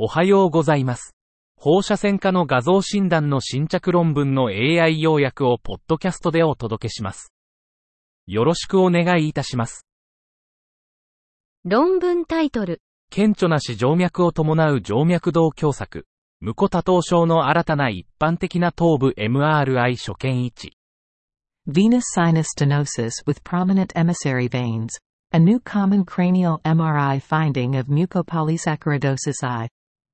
おはようございます。放射線科の画像診断の新着論文の AI 要約をポッドキャストでお届けします。よろしくお願いいたします。論文タイトル、顕著な視静脈を伴う静脈動狭窄、無コ多頭症の新たな一般的な頭部 MRI 所見位置。Venous sinus stenosis with prominent emissary veins. A new common cranial MRI finding of mucopolysaccharidosis I.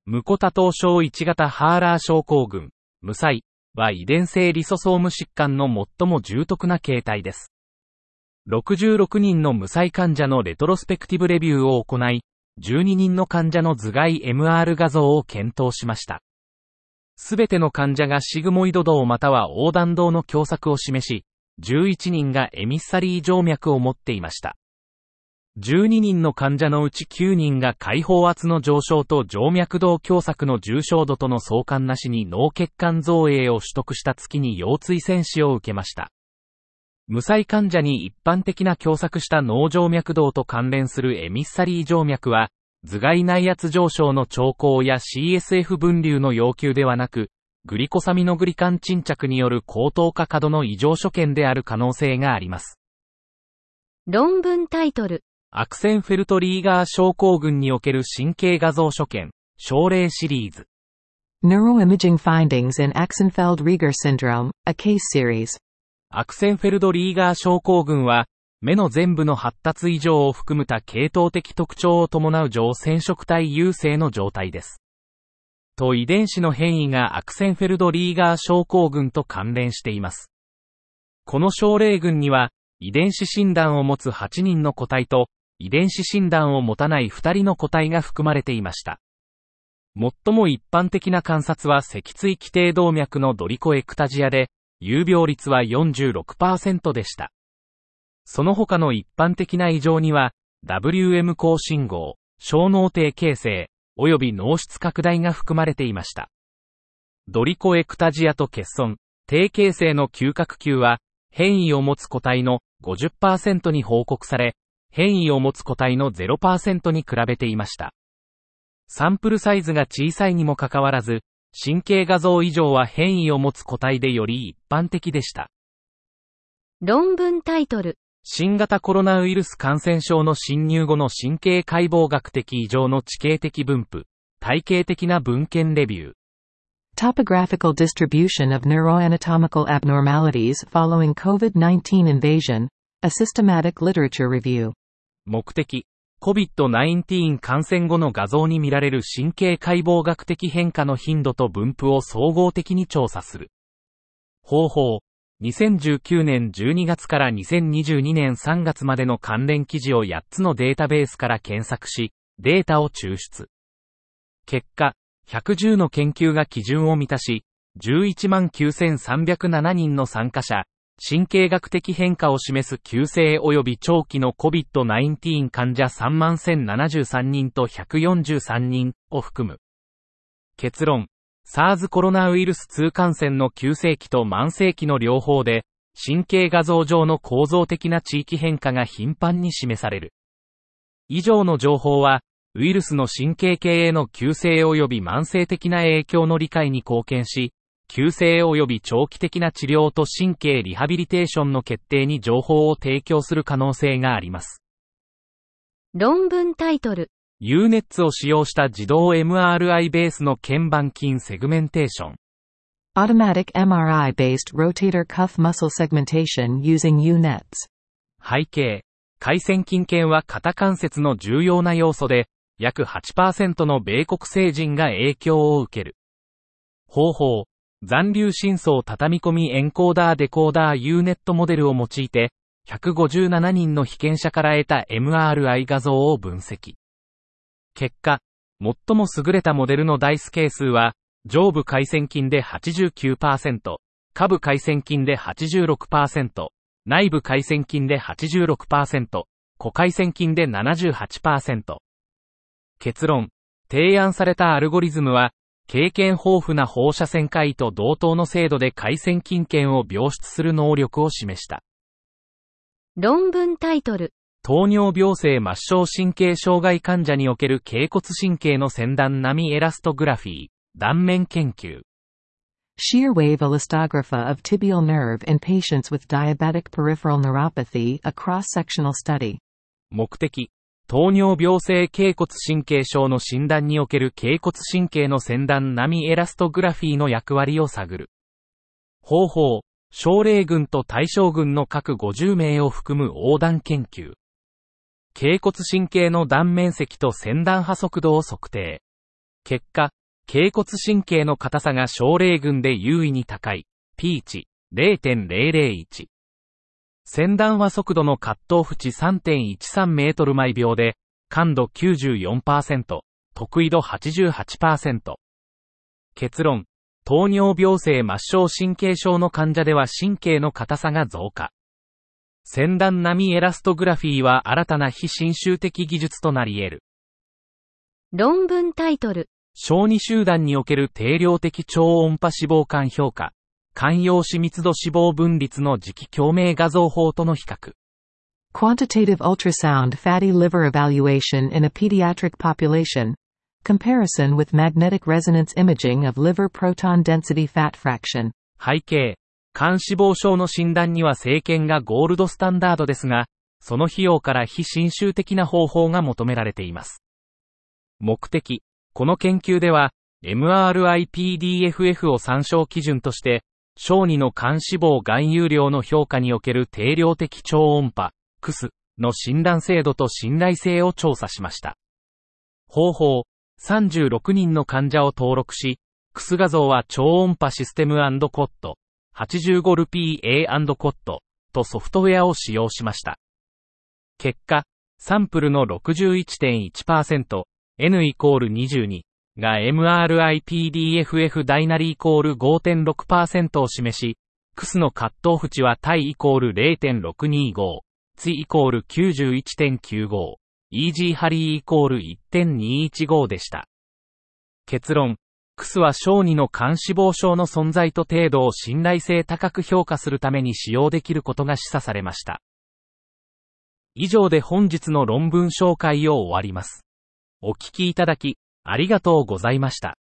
無コ多頭症1型ハーラー症候群、無細は遺伝性リソソーム疾患の最も重篤な形態です。66人の無細患者のレトロスペクティブレビューを行い、12人の患者の頭蓋 MR 画像を検討しました。すべての患者がシグモイド動または横断動の狭窄を示し、11人がエミッサリー静脈を持っていました。12人の患者のうち9人が解放圧の上昇と静脈動狭窄の重症度との相関なしに脳血管造影を取得した月に腰椎戦死を受けました。無細患者に一般的な狭窄した脳静脈動と関連するエミッサリー静脈は、頭蓋内圧上昇の兆候や CSF 分流の要求ではなく、グリコサミノグリカン沈着による高等化過度の異常所見である可能性があります。論文タイトル、アクセンフェルトリーガー症候群における神経画像所見、症例シリーズ。Neuroimaging findings in Axenfeld-Rieger syndrome, a case series. アクセンフェルドリーガー症候群は、目の全部の発達異常を含むた系統的特徴を伴う上染色体優勢の状態です。と遺伝子の変異がアクセンフェルドリーガー症候群と関連しています。この症例群には、遺伝子診断を持つ8人の個体と、遺伝子診断を持たない2人の個体が含まれていました。最も一般的な観察は脊椎基底動脈のドリコエクタジアで、有病率は46%でした。その他の一般的な異常には、WM 高信号、小脳底形成、及び脳室拡大が含まれていました。ドリコエクタジアと欠損、低形成の嗅覚球は、変異を持つ個体の50%に報告され、変異を持つ個体の0%に比べていました。サンプルサイズが小さいにもかかわらず、神経画像異常は変異を持つ個体でより一般的でした。論文タイトル、新型コロナウイルス感染症の侵入後の神経解剖学的異常の地形的分布、体系的な文献レビュー。Topographical distribution of neuroanatomical abnormalities following COVID-19 invasion, a systematic literature review. 目的、COVID-19 感染後の画像に見られる神経解剖学的変化の頻度と分布を総合的に調査する。方法、2019年12月から2022年3月までの関連記事を8つのデータベースから検索し、データを抽出。結果、110の研究が基準を満たし、119,307人の参加者、神経学的変化を示す急性及び長期の COVID-19 患者3万1073人と143人を含む。結論、SARS コロナウイルス2感染の急性期と慢性期の両方で、神経画像上の構造的な地域変化が頻繁に示される。以上の情報は、ウイルスの神経系への急性及び慢性的な影響の理解に貢献し、急性及び長期的な治療と神経リハビリテーションの決定に情報を提供する可能性があります。論文タイトル、UNETS を使用した自動 MRI ベースの鍵盤筋セグメンテーション。Automatic MRI-based rotator cuff muscle segmentation using UNETs. 背景。回線筋腱は肩関節の重要な要素で、約8%の米国成人が影響を受ける。方法。残留深層畳み込みエンコーダーデコーダー UNET モデルを用いて、157人の被験者から得た MRI 画像を分析。結果、最も優れたモデルのダイス係数は、上部回線筋で89%、下部回線筋で86%、内部回線筋で86%、股回線筋で78%。結論。提案されたアルゴリズムは、経験豊富な放射線科医と同等の精度で回線筋腱を描出する能力を示した。論文タイトル、糖尿病性末梢神経障害患者における頸骨神経の先端並エラストグラフィー、断面研究。Shear wave elastography of tibial nerve in patients with diabetic peripheral neuropathy, a cross-sectional study. 目的、糖尿病性頸骨神経症の診断における頸骨神経の先端並エラストグラフィーの役割を探る。方法、症例群と対象群の各50名を含む横断研究。頸骨神経の断面積と先端波速度を測定。結果、頸骨神経の硬さが症例群で優位に高い、P 値0.001。先端波速度のカットオフ値3.13メートル毎秒で、感度94%、得意度88%。結論、糖尿病性末梢神経症の患者では神経の硬さが増加。先端並エラストグラフィーは新たな非侵襲的技術となり得る。論文タイトル。小児集団における定量的超音波脂肪肝評価。肝陽子密度脂肪分率の磁気共鳴画像法との比較。Quantitative ultrasound fatty liver evaluation in a pediatric population. Comparison with magnetic resonance imaging of liver proton density fat fraction. 背景。肝脂肪症の診断には生検がゴールドスタンダードですが、その費用から非侵襲的な方法が求められています。目的。この研究では、MRI-PDFF を参照基準として、小児の肝脂肪含有量の評価における定量的超音波、クスの診断精度と信頼性を調査しました。方法、36人の患者を登録し、クス画像は超音波システムコット、85ル PA& コットとソフトウェアを使用しました。結果、サンプルの61.1%、N イコール22が MRI-PDFF ダイナリーイコール5.6%を示し、クスのカットオフ値は対イコール0.625、ツイイコール91.95、EG ハリーイコール1.215でした。結論、クスは小児の肝脂肪症の存在と程度を信頼性高く評価するために使用できることが示唆されました。以上で本日の論文紹介を終わります。お聞きいただき、ありがとうございました。